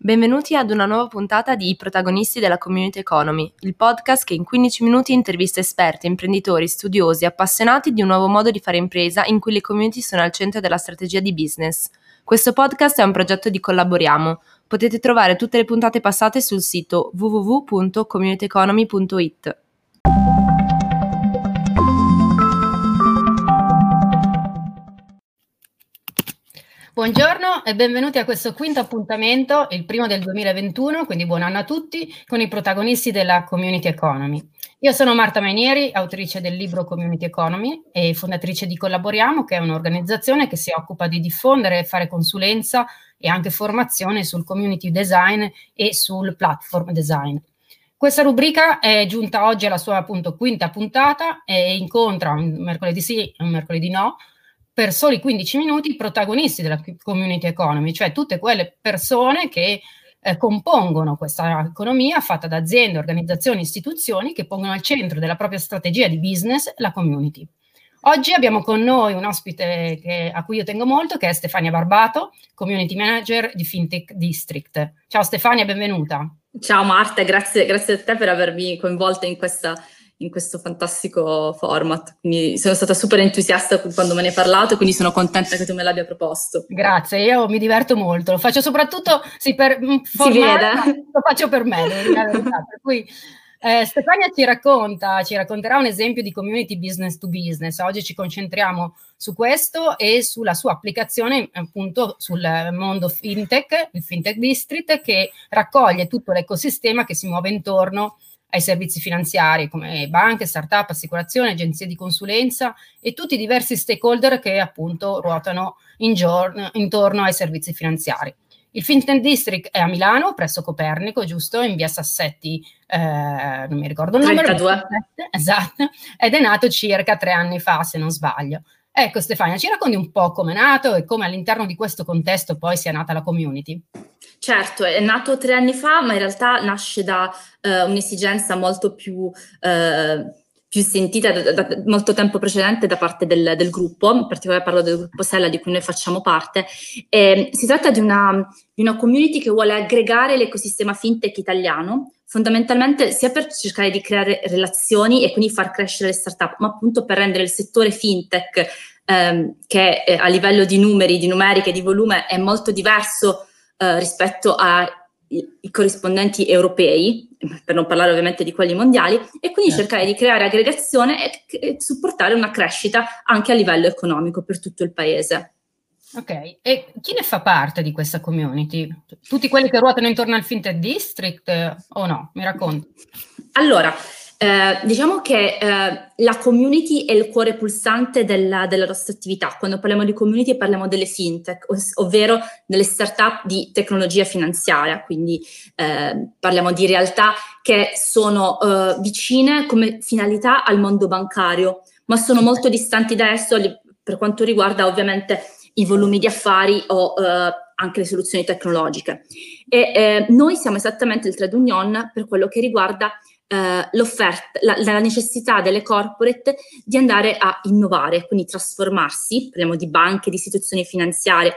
Benvenuti ad una nuova puntata di I protagonisti della Community Economy, il podcast che in 15 minuti intervista esperti, imprenditori, studiosi, appassionati di un nuovo modo di fare impresa in cui le community sono al centro della strategia di business. Questo podcast è un progetto di Collaboriamo. Potete trovare tutte le puntate passate sul sito www.communityeconomy.it. Buongiorno e benvenuti a questo quinto appuntamento, il primo del 2021, quindi buon anno a tutti, con i protagonisti della Community Economy. Io sono Marta Mainieri, autrice del libro Community Economy e fondatrice di Collaboriamo, che è un'organizzazione che si occupa di diffondere e fare consulenza e anche formazione sul community design e sul platform design. Questa rubrica è giunta oggi alla sua appunto quinta puntata e incontra un mercoledì sì e un mercoledì no per soli 15 minuti i protagonisti della community economy, cioè tutte quelle persone che eh, compongono questa economia fatta da aziende, organizzazioni, istituzioni che pongono al centro della propria strategia di business la community. Oggi abbiamo con noi un ospite che, a cui io tengo molto, che è Stefania Barbato, Community Manager di FinTech District. Ciao Stefania, benvenuta. Ciao Marta, grazie, grazie a te per avermi coinvolta in questa in questo fantastico format. Quindi sono stata super entusiasta quando me ne hai parlato e quindi sono contenta che tu me l'abbia proposto. Grazie, io mi diverto molto, lo faccio soprattutto sì, per mm, vede. lo faccio per me, per cui eh, Stefania ci racconta, ci racconterà un esempio di community business to business. Oggi ci concentriamo su questo e sulla sua applicazione appunto sul mondo fintech, il fintech district, che raccoglie tutto l'ecosistema che si muove intorno ai servizi finanziari come banche, start-up, assicurazioni, agenzie di consulenza e tutti i diversi stakeholder che appunto ruotano in giorno, intorno ai servizi finanziari. Il FinTech District è a Milano, presso Copernico, giusto? In via Sassetti, eh, non mi ricordo il 32. numero. Esatto, ed è nato circa tre anni fa, se non sbaglio. Ecco Stefania, ci racconti un po' come è nato e come all'interno di questo contesto poi sia nata la community? Certo, è nato tre anni fa, ma in realtà nasce da eh, un'esigenza molto più, eh, più sentita da, da, molto tempo precedente da parte del, del, gruppo, in particolare parlo del gruppo Sella di cui noi facciamo parte. E, si tratta di una, di una community che vuole aggregare l'ecosistema fintech italiano, fondamentalmente sia per cercare di creare relazioni e quindi far crescere le startup, ma appunto per rendere il settore fintech, ehm, che eh, a livello di numeri, di numeriche, di volume è molto diverso eh, rispetto ai corrispondenti europei, per non parlare ovviamente di quelli mondiali, e quindi certo. cercare di creare aggregazione e, e supportare una crescita anche a livello economico per tutto il paese. Ok, e chi ne fa parte di questa community? Tutti quelli che ruotano intorno al Fintech District eh, o no? Mi racconti. Allora, eh, diciamo che eh, la community è il cuore pulsante della, della, nostra attività. Quando parliamo di community parliamo delle fintech, ov- ovvero delle start-up di tecnologia finanziaria, quindi eh, parliamo di realtà che sono eh, vicine come finalità al mondo bancario, ma sono molto distanti da esso per quanto riguarda ovviamente i volumi di affari o eh, anche le soluzioni tecnologiche. E noi siamo esattamente il trade union per quello che riguarda eh, l'offerta, la, la, necessità delle corporate di andare a innovare, quindi trasformarsi, parliamo di banche, di istituzioni finanziarie.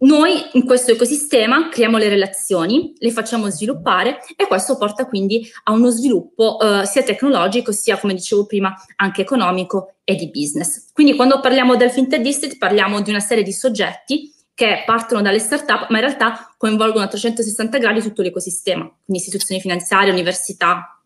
Noi in questo ecosistema creiamo le relazioni, le facciamo sviluppare e questo porta quindi a uno sviluppo eh, sia tecnologico sia, come dicevo prima, anche economico e di business. Quindi quando parliamo del FinTech District parliamo di una serie di soggetti che partono dalle start-up, ma in realtà coinvolgono a 360 gradi tutto l'ecosistema, quindi istituzioni finanziarie, università,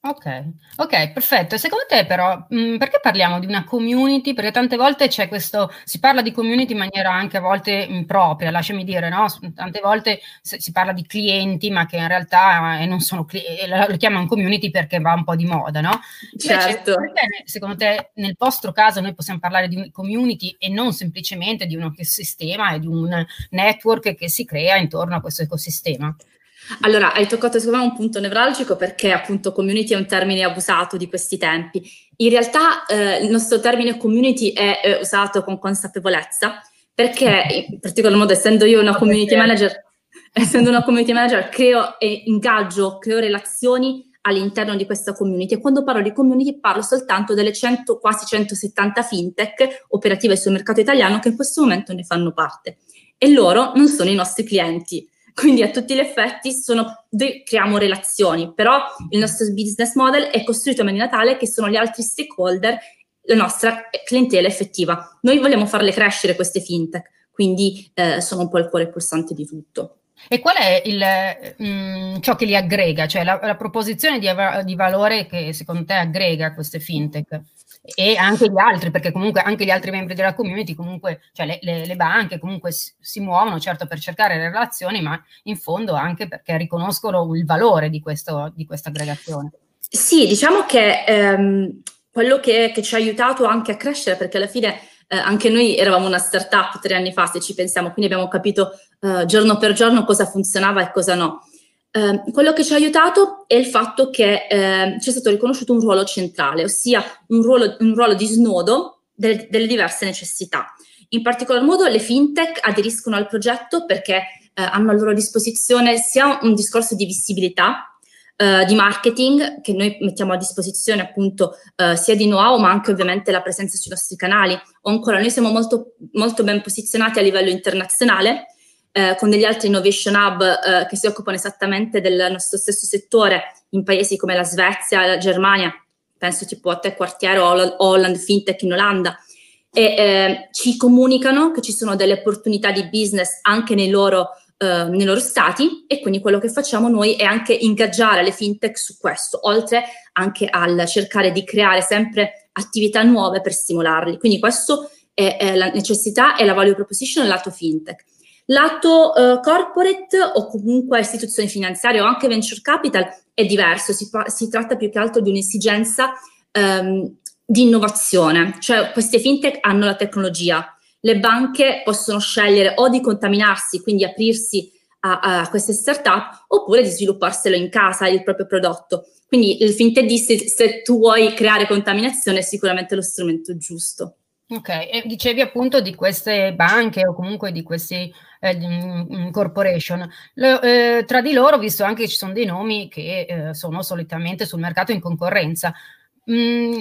Ok, ok, perfetto. E secondo te però, mh, mm, perché parliamo di una community? Perché tante volte c'è questo, si parla di community in maniera anche a volte impropria, lasciami dire, no? Tante volte si parla di clienti, ma che in realtà eh, non sono clienti, lo chiamano community perché va un po' di moda, no? certo. perché secondo te nel vostro caso noi possiamo parlare di community e non semplicemente di un ecosistema e di un network che si crea intorno a questo ecosistema? Allora, hai toccato secondo me un punto nevralgico perché appunto community è un termine abusato di questi tempi. In realtà eh, il nostro termine community è eh, usato con consapevolezza perché in particolar modo essendo io una community manager, essendo una community manager creo e ingaggio, creo relazioni all'interno di questa community. E quando parlo di community parlo soltanto delle 100, quasi 170 fintech operative sul mercato italiano che in questo momento ne fanno parte. E loro non sono i nostri clienti quindi a tutti gli effetti sono, creiamo relazioni, però il nostro business model è costruito in maniera tale che sono gli altri stakeholder la nostra clientela effettiva. Noi vogliamo farle crescere queste fintech, quindi eh, sono un po' il cuore pulsante di tutto. E qual è il, mh, mm, ciò che li aggrega, cioè la, la proposizione di, di, valore che secondo te aggrega queste fintech? E anche gli altri, perché comunque anche gli altri membri della community, comunque, cioè le, le, le banche comunque si, muovono certo per cercare le relazioni, ma in fondo anche perché riconoscono il valore di, questo, di questa aggregazione. Sì, diciamo che ehm, quello che, che ci ha aiutato anche a crescere, perché alla fine eh, anche noi eravamo una startup tre anni fa, se ci pensiamo, quindi abbiamo capito eh, giorno per giorno cosa funzionava e cosa no. Eh, quello che ci ha aiutato è il fatto che eh, ci è stato riconosciuto un ruolo centrale, ossia un ruolo, un ruolo di snodo delle, delle, diverse necessità. In particolar modo le fintech aderiscono al progetto perché eh, hanno a loro disposizione sia un discorso di visibilità, Uh, di marketing che noi mettiamo a disposizione appunto uh, sia di know-how ma anche ovviamente la presenza sui nostri canali o ancora noi siamo molto, molto ben posizionati a livello internazionale eh, con degli altri innovation hub eh, che si occupano esattamente del nostro stesso settore in paesi come la Svezia, la Germania, penso tipo a te quartiere Holland Fintech in Olanda, e eh, ci comunicano che ci sono delle opportunità di business anche nei loro, eh, nei loro stati e quindi quello che facciamo noi è anche ingaggiare le fintech su questo, oltre anche al cercare di creare sempre attività nuove per stimolarli. Quindi questo è, è la necessità e la value proposition lato fintech. Lato uh, corporate o comunque istituzioni finanziarie o anche venture capital è diverso, si, si tratta più che altro di un'esigenza um, di innovazione, cioè queste fintech hanno la tecnologia, le banche possono scegliere o di contaminarsi, quindi aprirsi a, a queste startup, oppure di svilupparselo in casa il proprio prodotto. Quindi il fintech se, se tu vuoi creare contaminazione è sicuramente lo strumento giusto. Ok, e dicevi appunto di queste banche o comunque di questi eh, corporation. Le, eh, tra di loro, visto anche che ci sono dei nomi che eh, sono solitamente sul mercato in concorrenza, mm,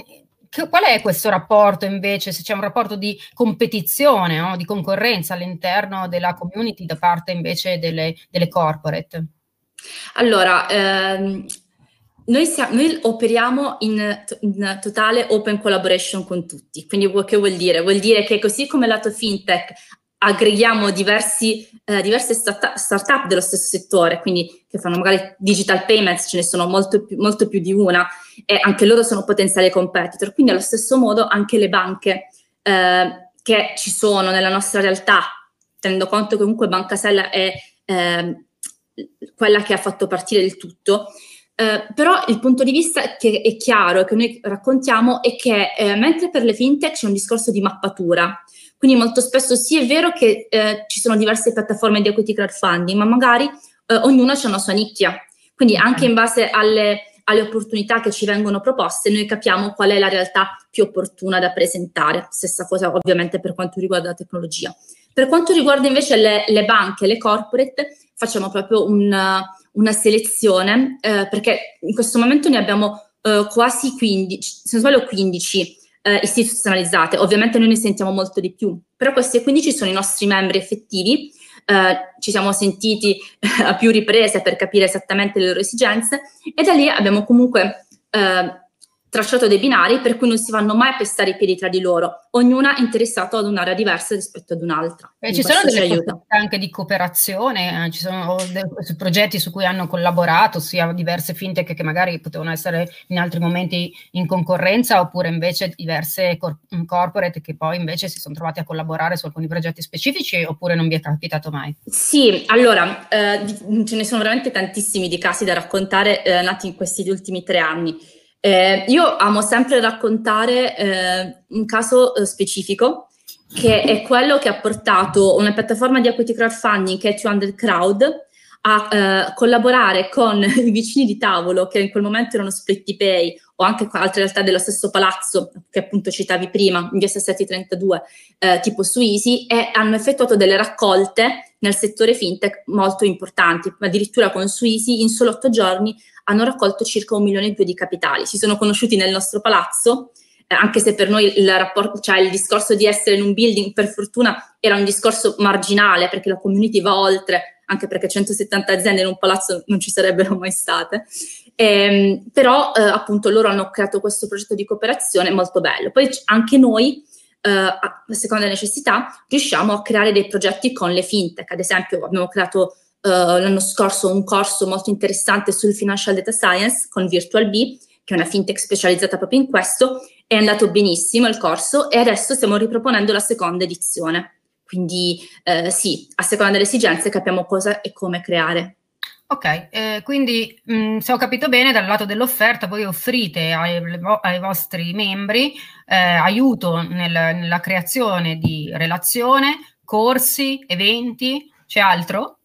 che, qual è questo rapporto invece? Se c'è un rapporto di competizione, no? di concorrenza all'interno della community da parte invece delle, delle corporate? Allora, ehm, noi, siamo, noi, operiamo in, in, totale open collaboration con tutti, quindi che vuol dire? Vuol dire che così come lato fintech aggreghiamo diversi, eh, diverse start- startup dello stesso settore, quindi che fanno magari digital payments, ce ne sono molto più, molto più di una e anche loro sono potenziali competitor, quindi allo stesso modo anche le banche eh, che ci sono nella nostra realtà, tenendo conto che comunque Banca Sella è eh, quella che ha fatto partire il tutto, eh, però il punto di vista che è chiaro e che noi raccontiamo è che eh, mentre per le fintech c'è un discorso di mappatura, quindi molto spesso sì è vero che eh, ci sono diverse piattaforme di equity crowdfunding, ma magari eh, ognuna ha una sua nicchia. Quindi anche in base alle, alle opportunità che ci vengono proposte, noi capiamo qual è la realtà più opportuna da presentare. Stessa cosa ovviamente per quanto riguarda la tecnologia. Per quanto riguarda invece le, le banche, le corporate, facciamo proprio un una selezione, eh, perché in questo momento ne abbiamo eh, quasi 15, se non sbaglio 15 eh, istituzionalizzate, ovviamente noi ne sentiamo molto di più, però questi 15 sono i nostri membri effettivi, eh, ci siamo sentiti a più riprese per capire esattamente le loro esigenze e da lì abbiamo comunque eh, tracciato dei binari per cui non si vanno mai a pestare i piedi tra di loro, ognuna è interessata ad un'area diversa rispetto ad un'altra. Eh, ci sono delle aiuta. anche di cooperazione, eh, ci sono dei progetti su cui hanno collaborato, sia diverse fintech che magari potevano essere in altri momenti in concorrenza, oppure invece diverse cor- corporate che poi invece si sono trovati a collaborare su alcuni progetti specifici, oppure non vi è capitato mai? Sì, allora, eh, ce ne sono veramente tantissimi di casi da raccontare eh, nati in questi ultimi tre anni. Eh, io amo sempre raccontare eh, un caso eh, specifico che è quello che ha portato una piattaforma di equity crowdfunding che è 200 Crowd a eh, collaborare con i vicini di tavolo che in quel momento erano Splitti Pay o anche altre realtà dello stesso palazzo che appunto citavi prima, in via 6732, eh, tipo su Easy, e hanno effettuato delle raccolte nel settore fintech molto importanti, addirittura con su Easy in solo otto giorni hanno raccolto circa un milione e due di capitali. Si sono conosciuti nel nostro palazzo, eh, anche se per noi il, rapporto, cioè il discorso di essere in un building, per fortuna, era un discorso marginale, perché la community va oltre anche perché 170 aziende in un palazzo non ci sarebbero mai state. Eh, però eh, appunto loro hanno creato questo progetto di cooperazione molto bello. Poi anche noi, a seconda delle necessità, riusciamo a creare dei progetti con le fintech. Ad esempio abbiamo creato eh, l'anno scorso un corso molto interessante sul Financial Data Science con Virtual B, che è una fintech specializzata proprio in questo, è andato benissimo il corso e adesso stiamo riproponendo la seconda edizione. Quindi eh, sì, a seconda delle esigenze capiamo cosa e come creare. Ok, eh, quindi mh, mm, se ho capito bene, dal lato dell'offerta voi offrite ai, ai vostri membri eh, aiuto nel, nella creazione di relazione, corsi, eventi, c'è altro?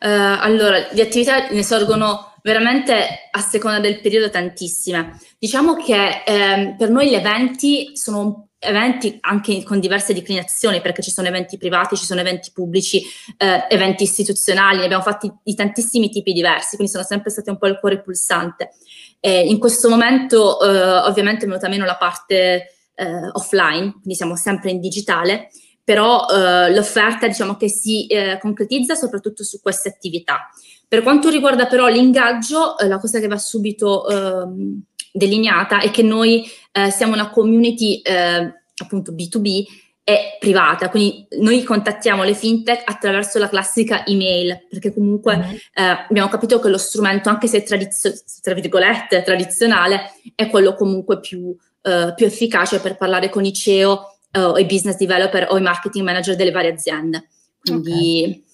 Uh, allora, di attività ne sorgono veramente a seconda del periodo tantissime. Diciamo che eh, per noi gli eventi sono eventi anche con diverse declinazioni, perché ci sono eventi privati, ci sono eventi pubblici, eh, eventi istituzionali, ne abbiamo fatti di tantissimi tipi diversi, quindi sono sempre stati un po' il cuore pulsante. Eh, in questo momento eh, ovviamente è venuta meno la parte eh, offline, quindi siamo sempre in digitale, però eh, l'offerta diciamo che si eh, concretizza soprattutto su queste attività. Per quanto riguarda però l'ingaggio, la cosa che va subito ehm, delineata è che noi eh, siamo una community eh, appunto B2B e privata, quindi noi contattiamo le fintech attraverso la classica email, perché comunque mm-hmm. eh, abbiamo capito che lo strumento, anche se tradizio- tra virgolette tradizionale, è quello comunque più, eh, più efficace per parlare con i CEO eh, o i business developer o i marketing manager delle varie aziende. Quindi okay.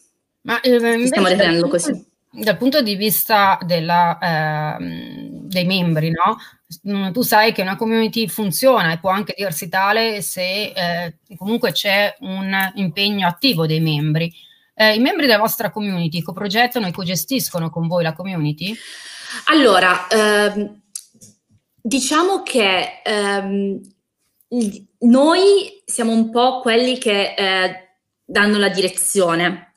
Ma, eh, stiamo ritenendo così dal punto di vista della, eh, dei membri, no? Mm, tu sai che una community funziona e può anche dirsi tale se eh, comunque c'è un impegno attivo dei membri. Eh, I membri della vostra community coprogettano e cogestiscono con voi la community? Allora, ehm, diciamo che ehm, noi siamo un po' quelli che eh, danno la direzione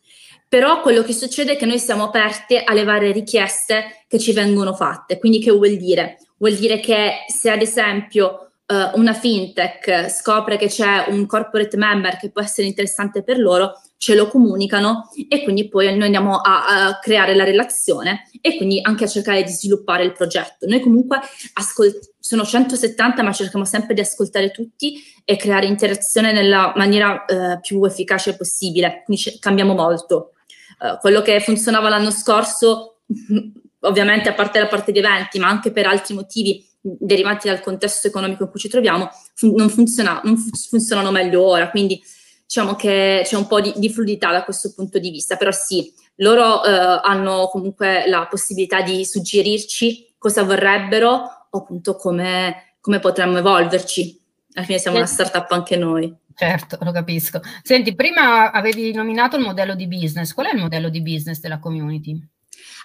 però quello che succede è che noi siamo aperti alle varie richieste che ci vengono fatte. Quindi che vuol dire? Vuol dire che se ad esempio uh, una fintech scopre che c'è un corporate member che può essere interessante per loro, ce lo comunicano e quindi poi noi andiamo a, a creare la relazione e quindi anche a cercare di sviluppare il progetto. Noi comunque ascolt- sono 170 ma cerchiamo sempre di ascoltare tutti e creare interazione nella maniera uh, più efficace possibile, quindi c- cambiamo molto. Eh, quello che funzionava l'anno scorso, ovviamente a parte la parte di eventi, ma anche per altri motivi derivanti dal contesto economico in cui ci troviamo, fun- non, funziona- non fun- funzionano meglio ora. Quindi diciamo che c'è un po' di, di fluidità da questo punto di vista, però sì, loro eh, hanno comunque la possibilità di suggerirci cosa vorrebbero o appunto come, come potremmo evolverci. Alla fine siamo una startup anche noi. Certo, lo capisco. Senti, prima avevi nominato il modello di business. Qual è il modello di business della community?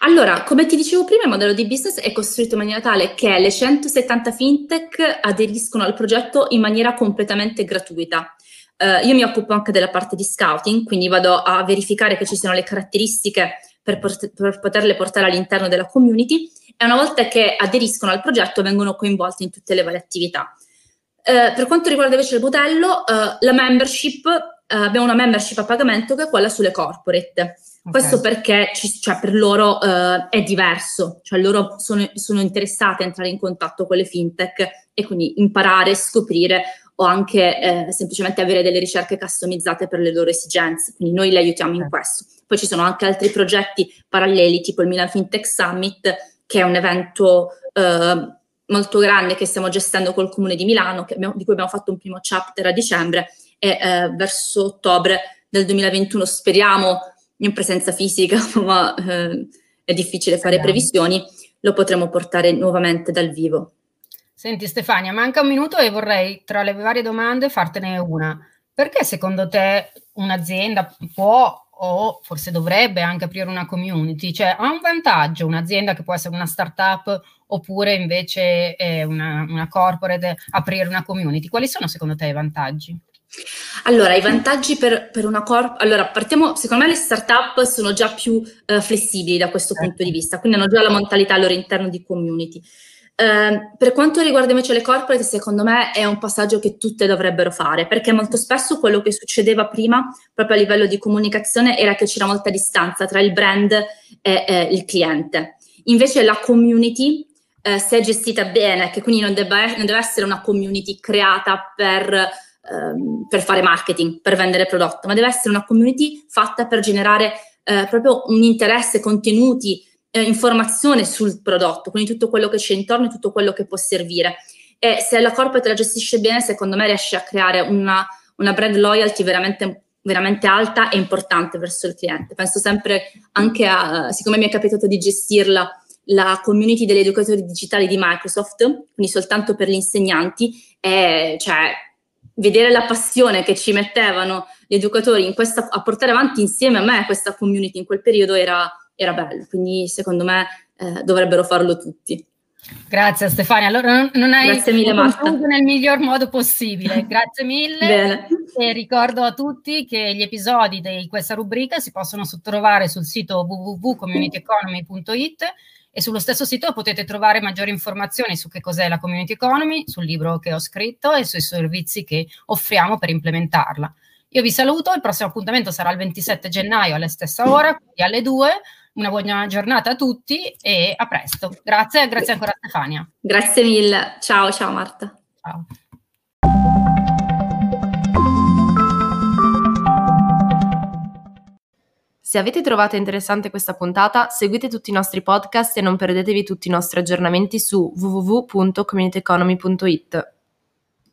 Allora, come ti dicevo prima, il modello di business è costruito in maniera tale che le 170 fintech aderiscono al progetto in maniera completamente gratuita. Uh, io mi occupo anche della parte di scouting, quindi vado a verificare che ci siano le caratteristiche per, port- per poterle portare all'interno della community e una volta che aderiscono al progetto vengono coinvolti in tutte le varie attività. Eh, per quanto riguarda invece il modello, eh, la membership, eh, abbiamo una membership a pagamento che è quella sulle corporate. Okay. Questo perché ci, cioè, per loro eh, è diverso, cioè loro sono, sono interessate a entrare in contatto con le fintech e quindi imparare, scoprire o anche eh, semplicemente avere delle ricerche customizzate per le loro esigenze. Quindi noi le aiutiamo in questo. Poi ci sono anche altri progetti paralleli, tipo il Milan Fintech Summit, che è un evento eh, molto grande che stiamo gestendo col Comune di Milano, abbiamo, di cui abbiamo fatto un primo chapter a dicembre e eh, verso ottobre del 2021 speriamo in presenza fisica, ma eh, è difficile fare previsioni, lo potremo portare nuovamente dal vivo. Senti Stefania, manca un minuto e vorrei tra le varie domande fartene una. Perché secondo te un'azienda può o forse dovrebbe anche aprire una community? Cioè ha un vantaggio un'azienda che può essere una startup oppure invece una, una corporate aprire una community? Quali sono secondo te i vantaggi? Allora, i vantaggi per, per una corp... Allora, partiamo, secondo me le startup sono già più uh, flessibili da questo certo. punto di vista, quindi hanno già la mentalità al loro interno di community. Eh, per quanto riguarda invece le corporate, secondo me è un passaggio che tutte dovrebbero fare, perché molto spesso quello che succedeva prima, proprio a livello di comunicazione, era che c'era molta distanza tra il brand e eh, il cliente. Invece la community, eh, se gestita bene, che quindi non, debba, non, deve essere una community creata per, ehm, per, fare marketing, per vendere prodotto, ma deve essere una community fatta per generare eh, proprio un interesse, contenuti, eh, informazione sul prodotto, quindi tutto quello che c'è intorno e tutto quello che può servire. E se la corporate la gestisce bene, secondo me riesce a creare una, una brand loyalty veramente veramente alta e importante verso il cliente. Penso sempre anche a, siccome mi è capitato di gestirla, la community degli educatori digitali di Microsoft, quindi soltanto per gli insegnanti, e cioè vedere la passione che ci mettevano gli educatori questa, a portare avanti insieme a me questa community in quel periodo era, era bello, quindi secondo me eh, dovrebbero farlo tutti. Grazie Stefania, allora non, hai Grazie mille, nel miglior modo possibile, grazie mille. E ricordo a tutti che gli episodi di questa rubrica si possono trovare sul sito www.communityeconomy.it e sullo stesso sito potete trovare maggiori informazioni su che cos'è la community economy, sul libro che ho scritto e sui servizi che offriamo per implementarla. Io vi saluto, il prossimo appuntamento sarà il 27 gennaio alla stessa ora, quindi alle 2 una buona giornata a tutti e a presto. Grazie grazie ancora a Stefania. Grazie mille. Ciao, ciao Marta. Ciao. Se avete trovato interessante questa puntata, seguite tutti i nostri podcast e non perdetevi tutti i nostri aggiornamenti su www.communityeconomy.it.